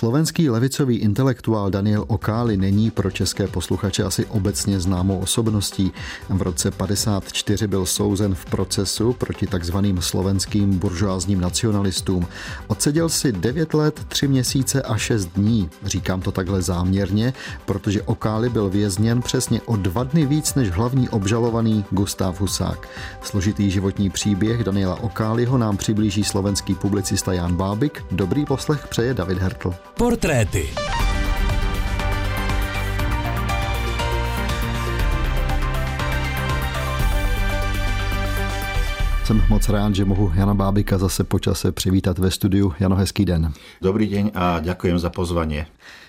Slovenský levicový intelektuál Daniel Okály není pro české posluchače asi obecně známou osobností. V roce 54 byl souzen v procesu proti takzvaným slovenským buržoázním nacionalistům. Odseděl si 9 let, 3 měsíce a 6 dní. Říkám to takhle záměrně, protože Okály byl vězněn přesně o dva dny víc než hlavní obžalovaný Gustav Husák. Složitý životní příběh Daniela Okályho nám přiblíží slovenský publicista Jan Bábik. Dobrý poslech přeje David Hertl. Portréty. Jsem moc rád, že mohu Jana Bábika zase počase přivítat ve studiu. Jano, hezký den. Dobrý den a děkujem za pozvání.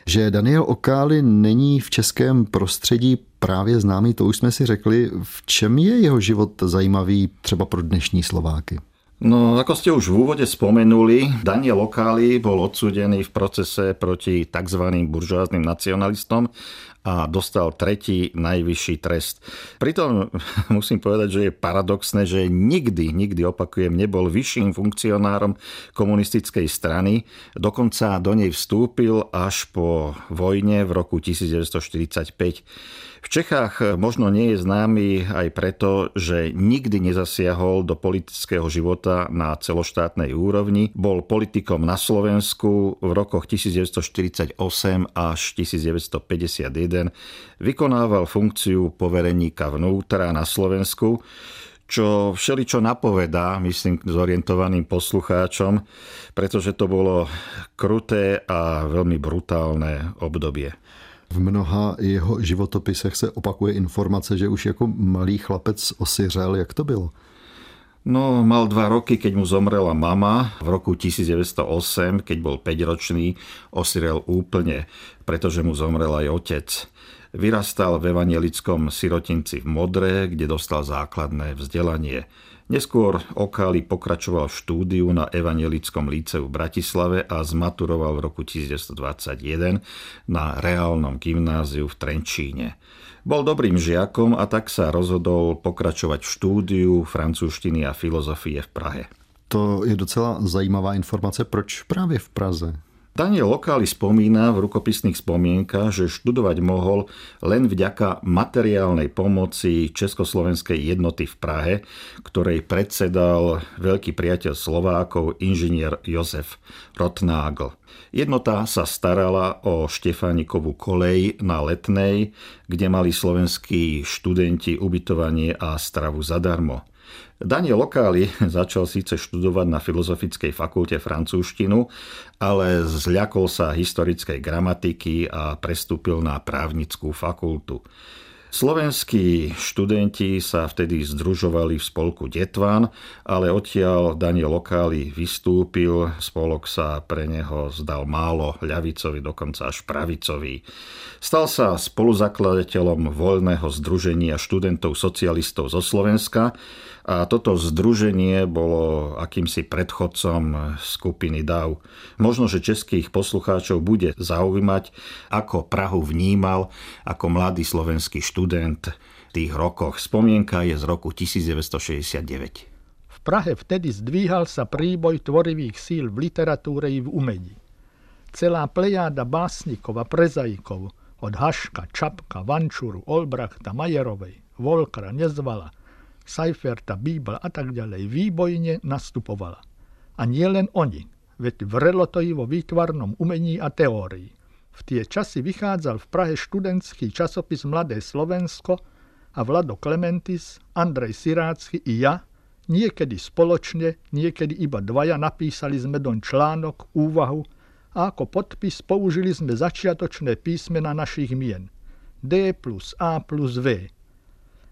Že Daniel Okály není v českém prostředí právě známý, to už jsme si řekli. V čem je jeho život zajímavý třeba pro dnešní Slováky? No, ako ste už v úvode spomenuli, Daniel Lokály bol odsúdený v procese proti tzv. buržoáznym nacionalistom a dostal tretí najvyšší trest. Pritom musím povedať, že je paradoxné, že nikdy, nikdy opakujem, nebol vyšším funkcionárom komunistickej strany. Dokonca do nej vstúpil až po vojne v roku 1945. V Čechách možno nie je známy aj preto, že nikdy nezasiahol do politického života na celoštátnej úrovni. Bol politikom na Slovensku v rokoch 1948 až 1951. Vykonával funkciu povereníka vnútra na Slovensku čo všeličo napovedá, myslím, zorientovaným poslucháčom, pretože to bolo kruté a veľmi brutálne obdobie. V mnoha jeho životopisech se opakuje informace, že už jako malý chlapec osiřel. Jak to bylo? No, mal dva roky, keď mu zomrela mama. V roku 1908, keď bol 5-ročný, osirel úplne, pretože mu zomrel aj otec. Vyrastal v evangelickom sirotinci v Modre, kde dostal základné vzdelanie. Neskôr Okali pokračoval v štúdiu na Evangelickom líceu v Bratislave a zmaturoval v roku 1921 na reálnom gymnáziu v Trenčíne. Bol dobrým žiakom a tak sa rozhodol pokračovať v štúdiu francúzštiny a filozofie v Prahe. To je docela zajímavá informace. Proč právě v Praze? Daniel Lokály spomína v rukopisných spomienkach, že študovať mohol len vďaka materiálnej pomoci Československej jednoty v Prahe, ktorej predsedal veľký priateľ Slovákov, inžinier Jozef Rotnágl. Jednota sa starala o Štefánikovú kolej na Letnej, kde mali slovenskí študenti ubytovanie a stravu zadarmo. Daniel Lokály začal síce študovať na Filozofickej fakulte francúzštinu, ale zľakol sa historickej gramatiky a prestúpil na právnickú fakultu. Slovenskí študenti sa vtedy združovali v spolku Detvan, ale odtiaľ Daniel Lokály vystúpil, spolok sa pre neho zdal málo ľavicový, dokonca až pravicový. Stal sa spoluzakladateľom voľného združenia študentov socialistov zo Slovenska, a toto združenie bolo akýmsi predchodcom skupiny DAV. Možno, že českých poslucháčov bude zaujímať, ako Prahu vnímal ako mladý slovenský študent v tých rokoch. Spomienka je z roku 1969. V Prahe vtedy zdvíhal sa príboj tvorivých síl v literatúre i v umení. Celá plejáda básnikov a prezaikov od Haška, Čapka, Vančuru, Olbrachta, Majerovej, Volkra, Nezvala – Seiferta, Bíbel a tak ďalej výbojne nastupovala. A nie len oni, veď vrelo to i vo výtvarnom umení a teórii. V tie časy vychádzal v Prahe študentský časopis Mladé Slovensko a Vlado Klementis, Andrej Sirácky i ja, niekedy spoločne, niekedy iba dvaja napísali sme don článok, úvahu a ako podpis použili sme začiatočné písmena našich mien. D plus A plus V,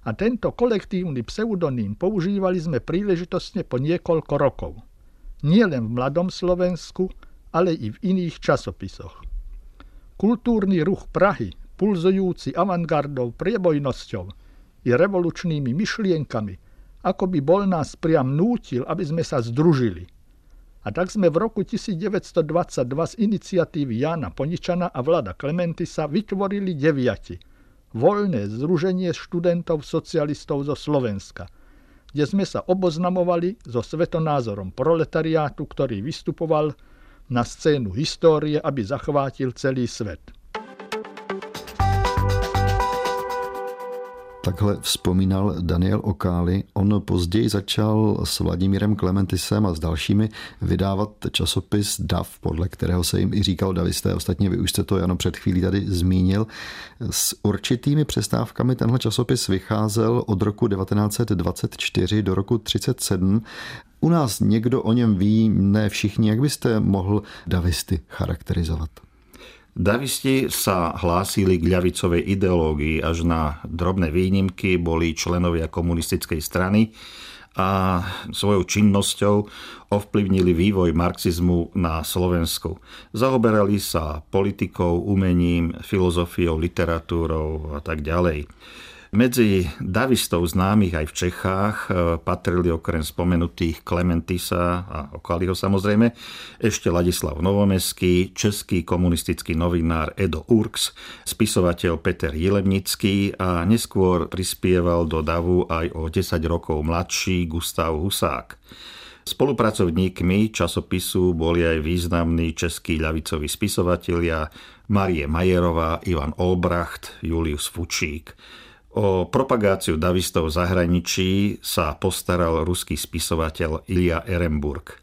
a tento kolektívny pseudonym používali sme príležitostne po niekoľko rokov. Nie len v Mladom Slovensku, ale i v iných časopisoch. Kultúrny ruch Prahy, pulzujúci avantgardou, priebojnosťou i revolučnými myšlienkami, ako by bol nás priam nútil, aby sme sa združili. A tak sme v roku 1922 z iniciatívy Jana Poničana a Vlada Klementisa vytvorili deviati – voľné združenie študentov socialistov zo Slovenska, kde sme sa oboznamovali so svetonázorom proletariátu, ktorý vystupoval na scénu histórie, aby zachvátil celý svet. Takhle vzpomínal Daniel Okály. On později začal s Vladimírem Klementisem a s dalšími vydávat časopis DAV, podle kterého se jim i říkal davisté. Ostatně vy už jste to Jano před chvílí tady zmínil. S určitými přestávkami tenhle časopis vycházel od roku 1924 do roku 1937. U nás někdo o něm ví, ne všichni. Jak byste mohl davisty charakterizovat? Davisti sa hlásili k ľavicovej ideológii, až na drobné výnimky boli členovia komunistickej strany a svojou činnosťou ovplyvnili vývoj marxizmu na Slovensku. Zaoberali sa politikou, umením, filozofiou, literatúrou a tak ďalej. Medzi davistov známych aj v Čechách e, patrili okrem spomenutých Klementisa a Okaliho samozrejme ešte Ladislav Novomeský, český komunistický novinár Edo Urks, spisovateľ Peter Jilemnický a neskôr prispieval do davu aj o 10 rokov mladší Gustav Husák. Spolupracovníkmi časopisu boli aj významní českí ľavicoví spisovatelia Marie Majerová, Ivan Olbracht, Julius Fučík. O propagáciu davistov v zahraničí sa postaral ruský spisovateľ Ilia Ehrenburg.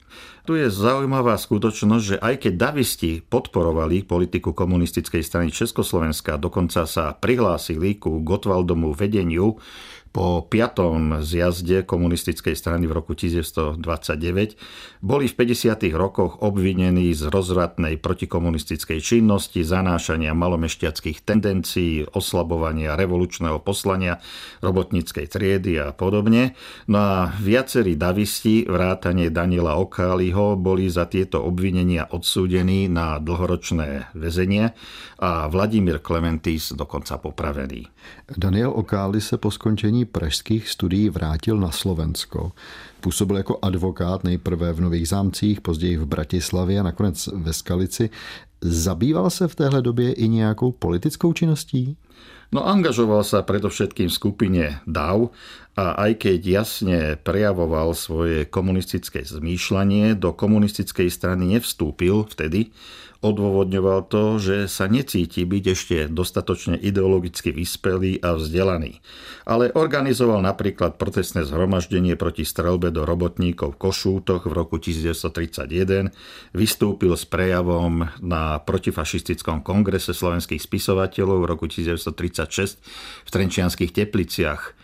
Tu je zaujímavá skutočnosť, že aj keď davisti podporovali politiku komunistickej strany Československa, dokonca sa prihlásili ku Gotwaldomu vedeniu, po piatom zjazde komunistickej strany v roku 1929 boli v 50. rokoch obvinení z rozvratnej protikomunistickej činnosti, zanášania malomešťackých tendencií, oslabovania revolučného poslania robotníckej triedy a podobne. No a viacerí davisti, vrátane Daniela Okáliho, boli za tieto obvinenia odsúdení na dlhoročné väzenie a Vladimír Klementis dokonca popravený. Daniel Okáli se po skončení pražských studií vrátil na Slovensko. Působil jako advokát nejprve v Nových zámcích, později v Bratislavě a nakonec ve Skalici. Zabýval se v téhle době i nějakou politickou činností? No angažoval sa predovšetkým v skupine DAV a aj keď jasne prejavoval svoje komunistické zmýšľanie, do komunistickej strany nevstúpil vtedy, odôvodňoval to, že sa necíti byť ešte dostatočne ideologicky vyspelý a vzdelaný. Ale organizoval napríklad protestné zhromaždenie proti strelbe do robotníkov v Košútoch v roku 1931, vystúpil s prejavom na protifašistickom kongrese slovenských spisovateľov v roku 1936 v Trenčianských tepliciach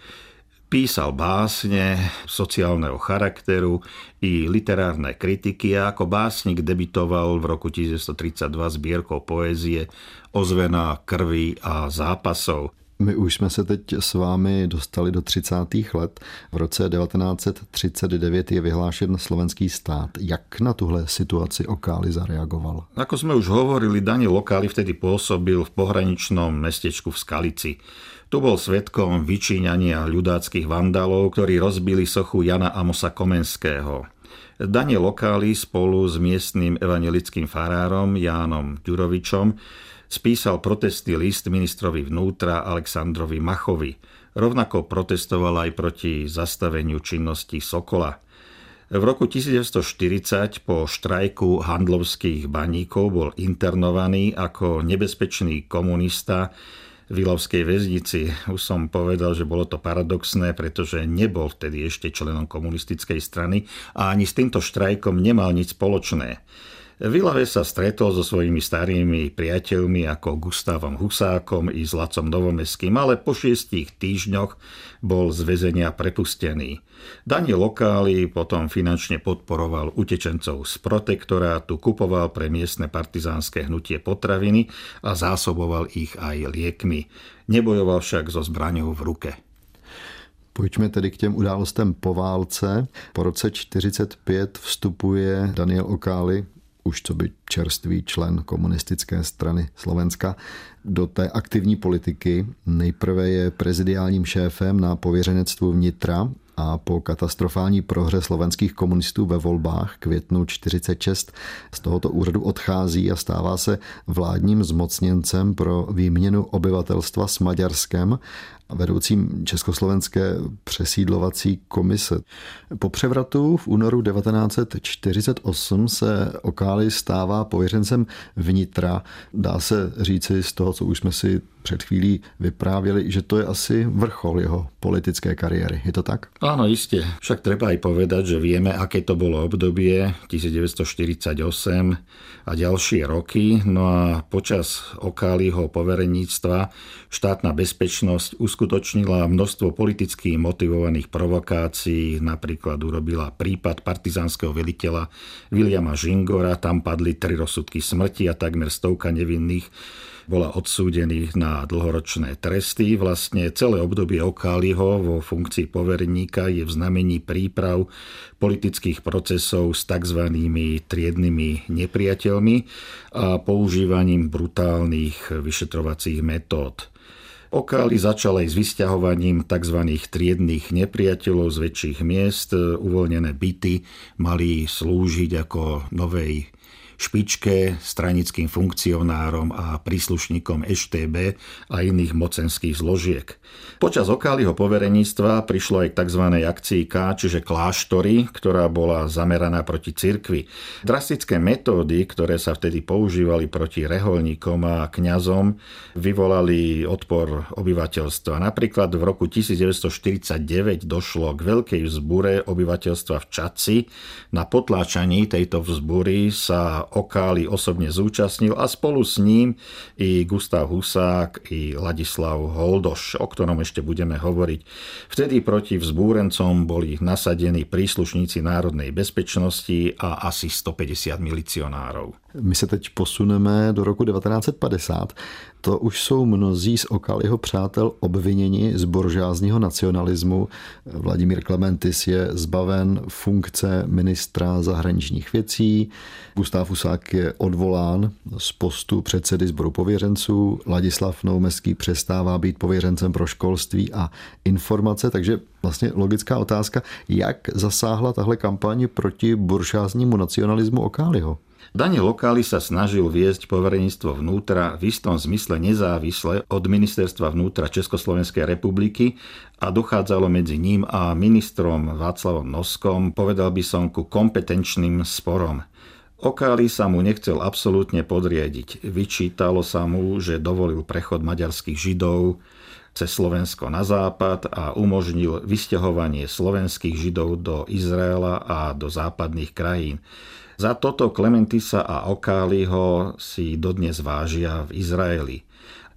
Písal básne sociálneho charakteru i literárne kritiky a ako básnik debitoval v roku 1932 sbírkou poézie Ozvená krví a zápasov. My už jsme se teď s vámi dostali do 30. let. V roce 1939 je vyhlášen slovenský stát. Jak na tuhle situaci Okáli zareagoval? Ako sme už hovorili, Daniel Okáli vtedy pôsobil v pohraničnom mestečku v Skalici. Tu bol svetkom vyčíňania ľudáckých vandalov, ktorí rozbili sochu Jana Amosa Komenského. Daniel Okáli spolu s miestnym evangelickým farárom Jánom Ďurovičom spísal protestný list ministrovi vnútra Aleksandrovi Machovi. Rovnako protestoval aj proti zastaveniu činnosti Sokola. V roku 1940 po štrajku handlovských baníkov bol internovaný ako nebezpečný komunista v Ilovskej väznici. Už som povedal, že bolo to paradoxné, pretože nebol vtedy ešte členom komunistickej strany a ani s týmto štrajkom nemal nič spoločné. V Ilave sa stretol so svojimi starými priateľmi ako Gustavom Husákom i s Lacom Novomeským, ale po šiestich týždňoch bol z väzenia prepustený. Daniel Lokály potom finančne podporoval utečencov z protektorátu, kupoval pre miestne partizánske hnutie potraviny a zásoboval ich aj liekmi. Nebojoval však so zbraňou v ruke. Pojďme tedy k těm událostem po válce. Po roce 1945 vstupuje Daniel Okály už co by čerstvý člen komunistické strany Slovenska, do té aktivní politiky. Nejprve je prezidiálním šéfem na pověřenectvu vnitra a po katastrofální prohře slovenských komunistů ve volbách květnu 46 z tohoto úřadu odchází a stává se vládním zmocněncem pro výměnu obyvatelstva s Maďarskem vedoucím Československé přesídlovací komise. Po převratu v únoru 1948 se Okály stává pověřencem vnitra. Dá se říci z toho, co už jsme si před chvílí vyprávěli, že to je asi vrchol jeho politické kariéry. Je to tak? Áno, iste. Však treba aj povedať, že vieme, aké to bolo obdobie 1948 a ďalšie roky. No a počas Okáliho povereníctva štátna bezpečnosť uskutočnila množstvo politicky motivovaných provokácií. Napríklad urobila prípad partizánskeho veliteľa Williama Žingora. Tam padli tri rozsudky smrti a takmer stovka nevinných bola odsúdených na dlhoročné tresty. Vlastne celé obdobie Okáliho vo funkcii poverníka je v znamení príprav politických procesov s tzv. triednymi nepriateľmi a používaním brutálnych vyšetrovacích metód. Okáli začal aj s vysťahovaním tzv. triedných nepriateľov z väčších miest. Uvoľnené byty mali slúžiť ako novej špičke, stranickým funkcionárom a príslušníkom EŠTB a iných mocenských zložiek. Počas Okáliho povereníctva prišlo aj k tzv. akcii K, čiže kláštory, ktorá bola zameraná proti cirkvi. Drastické metódy, ktoré sa vtedy používali proti reholníkom a kňazom, vyvolali odpor obyvateľstva. Napríklad v roku 1949 došlo k veľkej vzbure obyvateľstva v Čaci. Na potláčaní tejto vzbury sa Okáli osobne zúčastnil a spolu s ním i Gustav Husák i Ladislav Holdoš, o ktorom ešte budeme hovoriť. Vtedy proti vzbúrencom boli nasadení príslušníci národnej bezpečnosti a asi 150 milicionárov. My se teď posuneme do roku 1950. To už jsou mnozí z Okalyho přátel obviněni z boržázního nacionalismu. Vladimír Klementis je zbaven funkce ministra zahraničních věcí. Gustav Husák je odvolán z postu předsedy sboru pověřenců. Ladislav Noumeský přestává být pověřencem pro školství a informace, takže vlastně logická otázka, jak zasáhla tahle kampaň proti buržáznímu nacionalismu Okáliho? Daniel Lokály sa snažil viesť povereníctvo vnútra v istom zmysle nezávisle od ministerstva vnútra Československej republiky a dochádzalo medzi ním a ministrom Václavom Noskom, povedal by som, ku kompetenčným sporom. Okáli sa mu nechcel absolútne podriadiť. Vyčítalo sa mu, že dovolil prechod maďarských židov cez Slovensko na západ a umožnil vysťahovanie slovenských židov do Izraela a do západných krajín. Za toto Klementisa a Okáliho si dodnes vážia v Izraeli.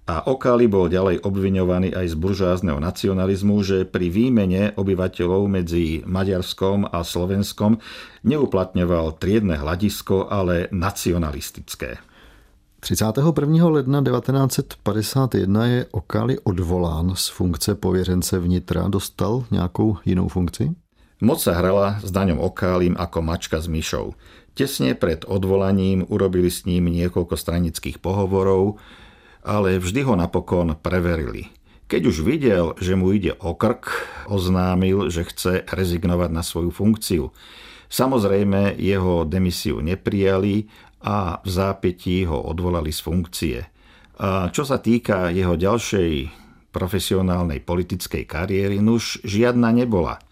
A Okáli bol ďalej obviňovaný aj z buržázneho nacionalizmu, že pri výmene obyvateľov medzi Maďarskom a Slovenskom neuplatňoval triedne hľadisko, ale nacionalistické. 31. ledna 1951 je Okáli odvolán z funkce pověřence vnitra. Dostal nějakou jinou funkci? Moc sa hrala s Daňom Okálím ako mačka s myšou. Tesne pred odvolaním urobili s ním niekoľko stranických pohovorov, ale vždy ho napokon preverili. Keď už videl, že mu ide o krk, oznámil, že chce rezignovať na svoju funkciu. Samozrejme, jeho demisiu neprijali a v zápätí ho odvolali z funkcie. A čo sa týka jeho ďalšej profesionálnej politickej kariéry, nuž žiadna nebola –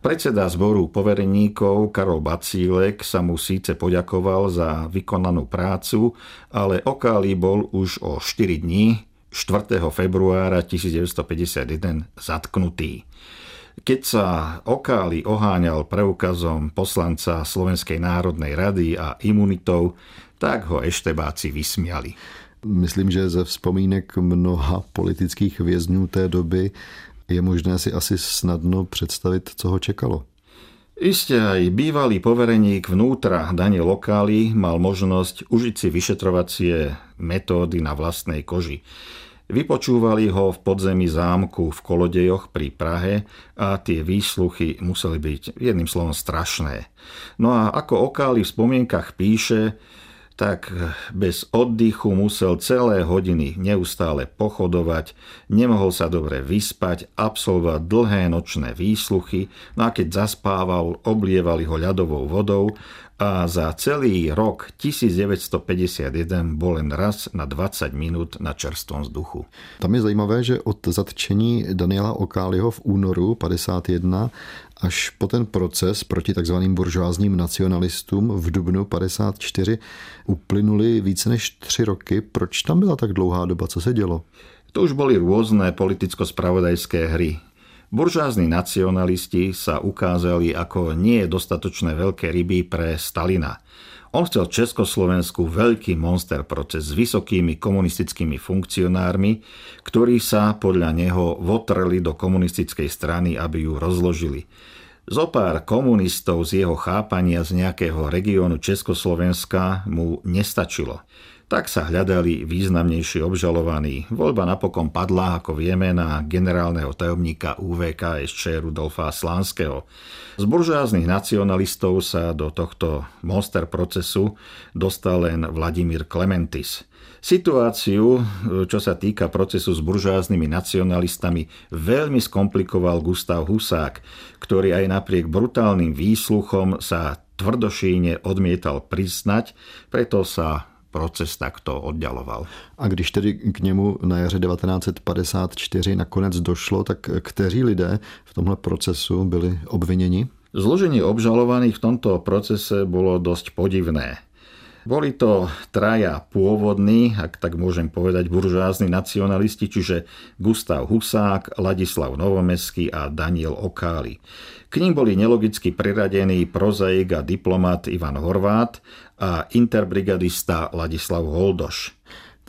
Predseda zboru povereníkov Karol Bacílek sa mu síce poďakoval za vykonanú prácu, ale Okáli bol už o 4 dní 4. februára 1951 zatknutý. Keď sa Okáli oháňal preukazom poslanca Slovenskej národnej rady a imunitou, tak ho eštebáci vysmiali. Myslím, že ze vzpomínek mnoha politických vězňů té doby je možné si asi snadno představit, co ho čekalo. Isté aj bývalý povereník vnútra Daniel Lokály mal možnosť užiť si vyšetrovacie metódy na vlastnej koži. Vypočúvali ho v podzemí zámku v Kolodejoch pri Prahe a tie výsluchy museli byť jedným slovom strašné. No a ako Okály v spomienkach píše, tak bez oddychu musel celé hodiny neustále pochodovať, nemohol sa dobre vyspať, absolvovať dlhé nočné výsluchy, no a keď zaspával, oblievali ho ľadovou vodou a za celý rok 1951 bol len raz na 20 minút na čerstvom vzduchu. Tam je zajímavé, že od zatčení Daniela Okáliho v únoru 51 až po ten proces proti takzvaným buržoázním nacionalistům v dubnu 54 uplynuli více než tři roky. Proč tam byla tak dlouhá doba? Co se dělo? To už boli rôzne politicko-spravodajské hry. Buržázni nacionalisti sa ukázali ako nie dostatočné veľké ryby pre Stalina. On chcel Československu veľký monster proces s vysokými komunistickými funkcionármi, ktorí sa podľa neho votreli do komunistickej strany, aby ju rozložili. Zopár komunistov z jeho chápania z nejakého regiónu Československa mu nestačilo tak sa hľadali významnejší obžalovaní. Voľba napokon padla, ako vieme, na generálneho tajomníka UVK Rudolfa Slánskeho. Z buržáznych nacionalistov sa do tohto monster procesu dostal len Vladimír Klementis. Situáciu, čo sa týka procesu s buržáznymi nacionalistami, veľmi skomplikoval Gustav Husák, ktorý aj napriek brutálnym výsluchom sa tvrdošíne odmietal priznať, preto sa proces takto oddialoval. A když tedy k němu na jaře 1954 nakonec došlo, tak kteří lidé v tomhle procesu byli obviněni? Zloženie obžalovaných v tomto procese bolo dosť podivné. Boli to traja pôvodní, ak tak môžem povedať, buržázni nacionalisti, čiže Gustav Husák, Ladislav Novomeský a Daniel Okáli. K ním boli nelogicky priradení prozaik a diplomat Ivan Horvát a interbrigadista Ladislav Holdoš.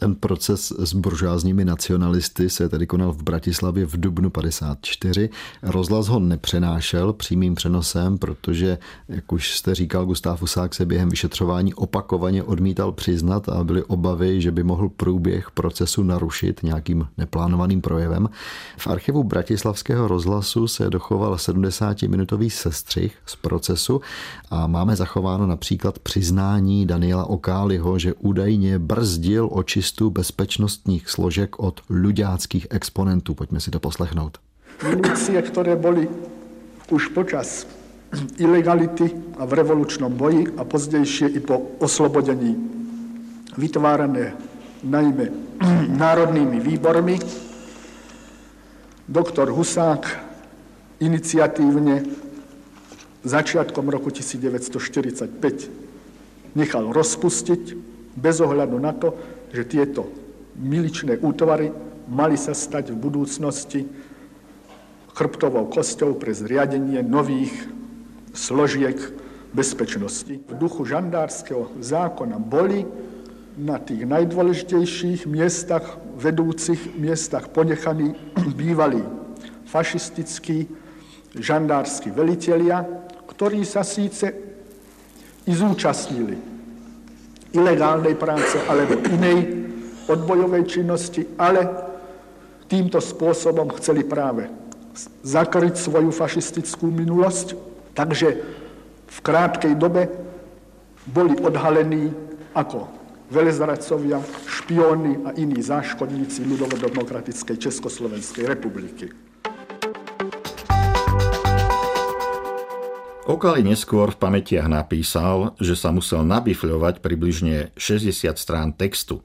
Ten proces s buržázními nacionalisty se tedy konal v Bratislavě v dubnu 54. Rozhlas ho nepřenášel přímým přenosem, protože, jak už jste říkal, Gustav Husák se během vyšetřování opakovaně odmítal přiznat a byly obavy, že by mohl průběh procesu narušit nějakým neplánovaným projevem. V archivu Bratislavského rozhlasu se dochoval 70-minutový sestřih z procesu a máme zachováno například přiznání Daniela Okáliho, že údajně brzdil očist listů bezpečnostních složek od ľuďáckých exponentů. Pojďme si to poslechnout. Milície, ktoré boli už počas ilegality a v revolučnom boji a pozdejšie i po oslobodení vytvárané najmä národnými výbormi. Doktor Husák iniciatívne začiatkom roku 1945 nechal rozpustiť bez ohľadu na to, že tieto miličné útvary mali sa stať v budúcnosti chrbtovou kosťou pre zriadenie nových složiek bezpečnosti. V duchu žandárskeho zákona boli na tých najdôležitejších miestach, vedúcich miestach ponechaní bývalí fašistickí žandársky velitelia, ktorí sa síce i zúčastnili ilegálnej práce alebo inej odbojovej činnosti, ale týmto spôsobom chceli práve zakryť svoju fašistickú minulosť. Takže v krátkej dobe boli odhalení ako velezradcovia, špióny a iní záškodníci ľudovodemokratickej Československej republiky. Okali neskôr v pamätiach napísal, že sa musel nabifľovať približne 60 strán textu.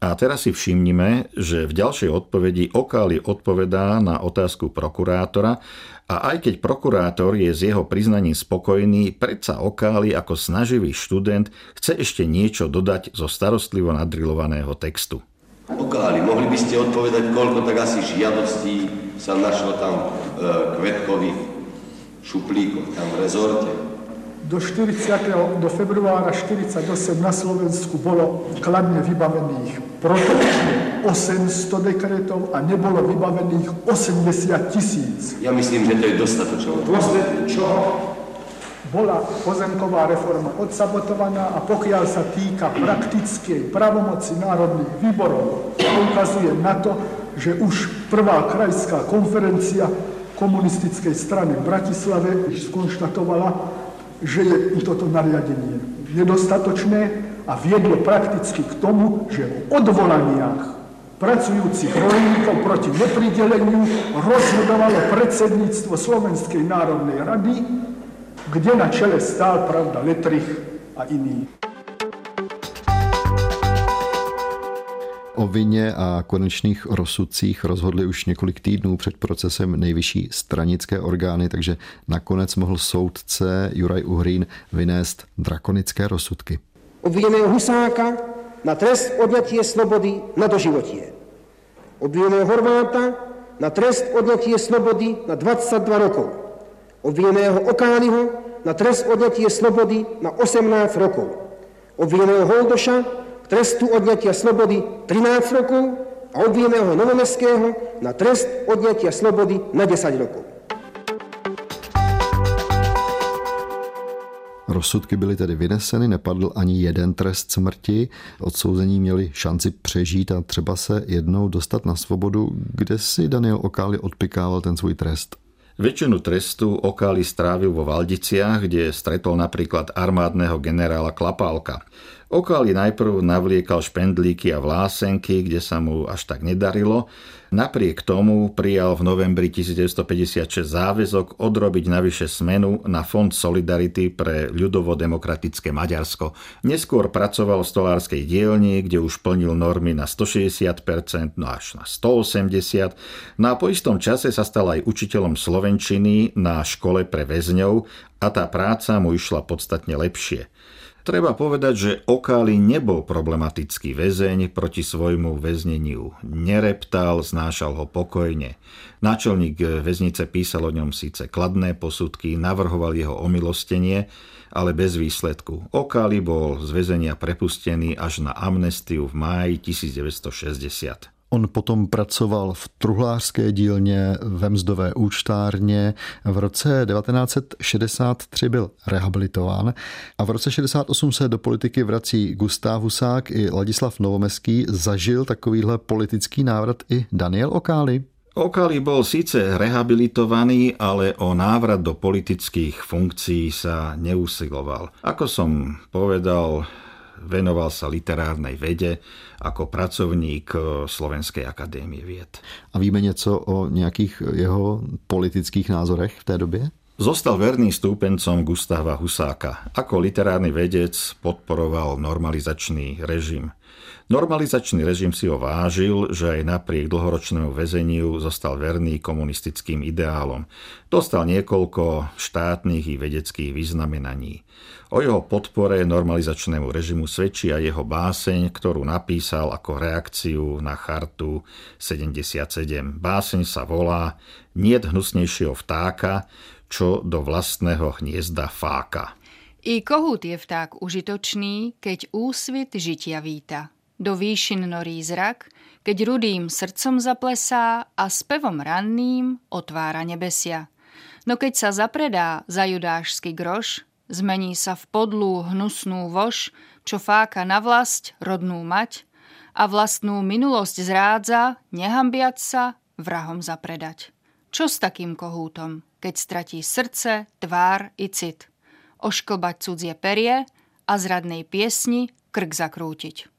A teraz si všimnime, že v ďalšej odpovedi Okali odpovedá na otázku prokurátora a aj keď prokurátor je z jeho priznaním spokojný, predsa Okáli ako snaživý študent chce ešte niečo dodať zo starostlivo nadrilovaného textu. Okáli, mohli by ste odpovedať, koľko tak asi žiadostí sa našlo tam e, kvetkových šuplíkoch tam v rezorte. Do, 40. do februára 48 na Slovensku bolo kladne vybavených protočne 800 dekretov a nebolo vybavených 80 tisíc. Ja myslím, že to je dostatočné. Čoho bola pozemková reforma odsabotovaná a pokiaľ sa týka praktickej pravomoci národných výborov, ukazuje na to, že už prvá krajská konferencia komunistickej strany v Bratislave skonštatovala, že je toto nariadenie nedostatočné a viedlo prakticky k tomu, že o odvolaniach pracujúcich rolníkov proti neprideleniu rozhodovalo predsedníctvo Slovenskej národnej rady, kde na čele stál, pravda, Letrich a iní. O vině a konečných rozsudcích rozhodli už několik týdnů před procesem nejvyšší stranické orgány, takže nakonec mohl soudce Juraj Uhrín vynést drakonické rozsudky. Obviněného Husáka na trest odňatie slobody na doživotie. Obvineného Horváta na trest odňatie slobody na 22 rokov. Obvineného Okáliho na trest odňatie slobody na 18 rokov. Obvineného Holdoša trestu odňatia slobody 13 rokov a obvineného Novomestského na trest odňatia slobody na 10 rokov. Rozsudky byly tedy vyneseny, nepadl ani jeden trest smrti, odsouzení měli šanci přežít a třeba se jednou dostat na svobodu, kde si Daniel Okáli odpikával ten svůj trest. Väčšinu trestu Okáli strávil vo Valdiciach, kde stretol napríklad armádneho generála Klapálka. Okali najprv navliekal špendlíky a vlásenky, kde sa mu až tak nedarilo. Napriek tomu prijal v novembri 1956 záväzok odrobiť navyše smenu na Fond Solidarity pre ľudovo-demokratické Maďarsko. Neskôr pracoval v stolárskej dielni, kde už plnil normy na 160%, no až na 180%. No a po istom čase sa stal aj učiteľom slovenčiny na škole pre väzňov a tá práca mu išla podstatne lepšie. Treba povedať, že Okáli nebol problematický väzeň proti svojmu väzneniu. Nereptal, znášal ho pokojne. Náčelník väznice písal o ňom síce kladné posudky, navrhoval jeho omilostenie, ale bez výsledku. Okáli bol z väzenia prepustený až na amnestiu v máji 1960. On potom pracoval v truhlářské dílně ve mzdové účtárně. V roce 1963 byl rehabilitován a v roce 68 se do politiky vrací Gustav Husák i Ladislav Novomeský. Zažil takovýhle politický návrat i Daniel Okáli? Okali bol síce rehabilitovaný, ale o návrat do politických funkcií sa neusiloval. Ako som povedal, venoval sa literárnej vede ako pracovník eh, Slovenskej akadémie vied. A víme něco o nějakých jeho politických názorech v té době? Zostal verný stúpencom Gustava Husáka. Ako literárny vedec podporoval normalizačný režim. Normalizačný režim si ho vážil, že aj napriek dlhoročnému väzeniu zostal verný komunistickým ideálom. Dostal niekoľko štátnych i vedeckých vyznamenaní. O jeho podpore normalizačnému režimu svedčí aj jeho báseň, ktorú napísal ako reakciu na chartu 77. Báseň sa volá Niet hnusnejšieho vtáka, čo do vlastného hniezda fáka. I kohút je vták užitočný, keď úsvit žitia víta. Do výšin norí zrak, keď rudým srdcom zaplesá a spevom ranným otvára nebesia. No keď sa zapredá za judášsky groš, Zmení sa v podlú hnusnú voš, čo fáka na vlast rodnú mať a vlastnú minulosť zrádza, nehambiať sa, vrahom zapredať. Čo s takým kohútom, keď stratí srdce, tvár i cit? Ošklbať cudzie perie a zradnej piesni krk zakrútiť.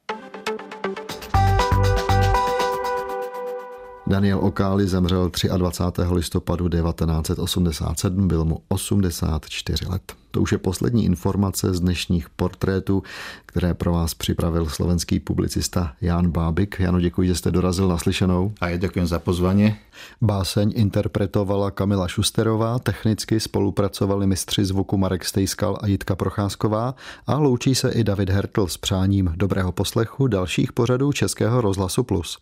Daniel Okáli zemřel 23. listopadu 1987, byl mu 84 let. To už je poslední informace z dnešních portrétů, které pro vás připravil slovenský publicista Jan Bábik. Jano, děkuji, že jste dorazil na slyšenou. A já děkuji za pozvání. Báseň interpretovala Kamila Šusterová, technicky spolupracovali mistři zvuku Marek Stejskal a Jitka Procházková a loučí se i David Hertl s přáním dobrého poslechu dalších pořadů Českého rozhlasu Plus.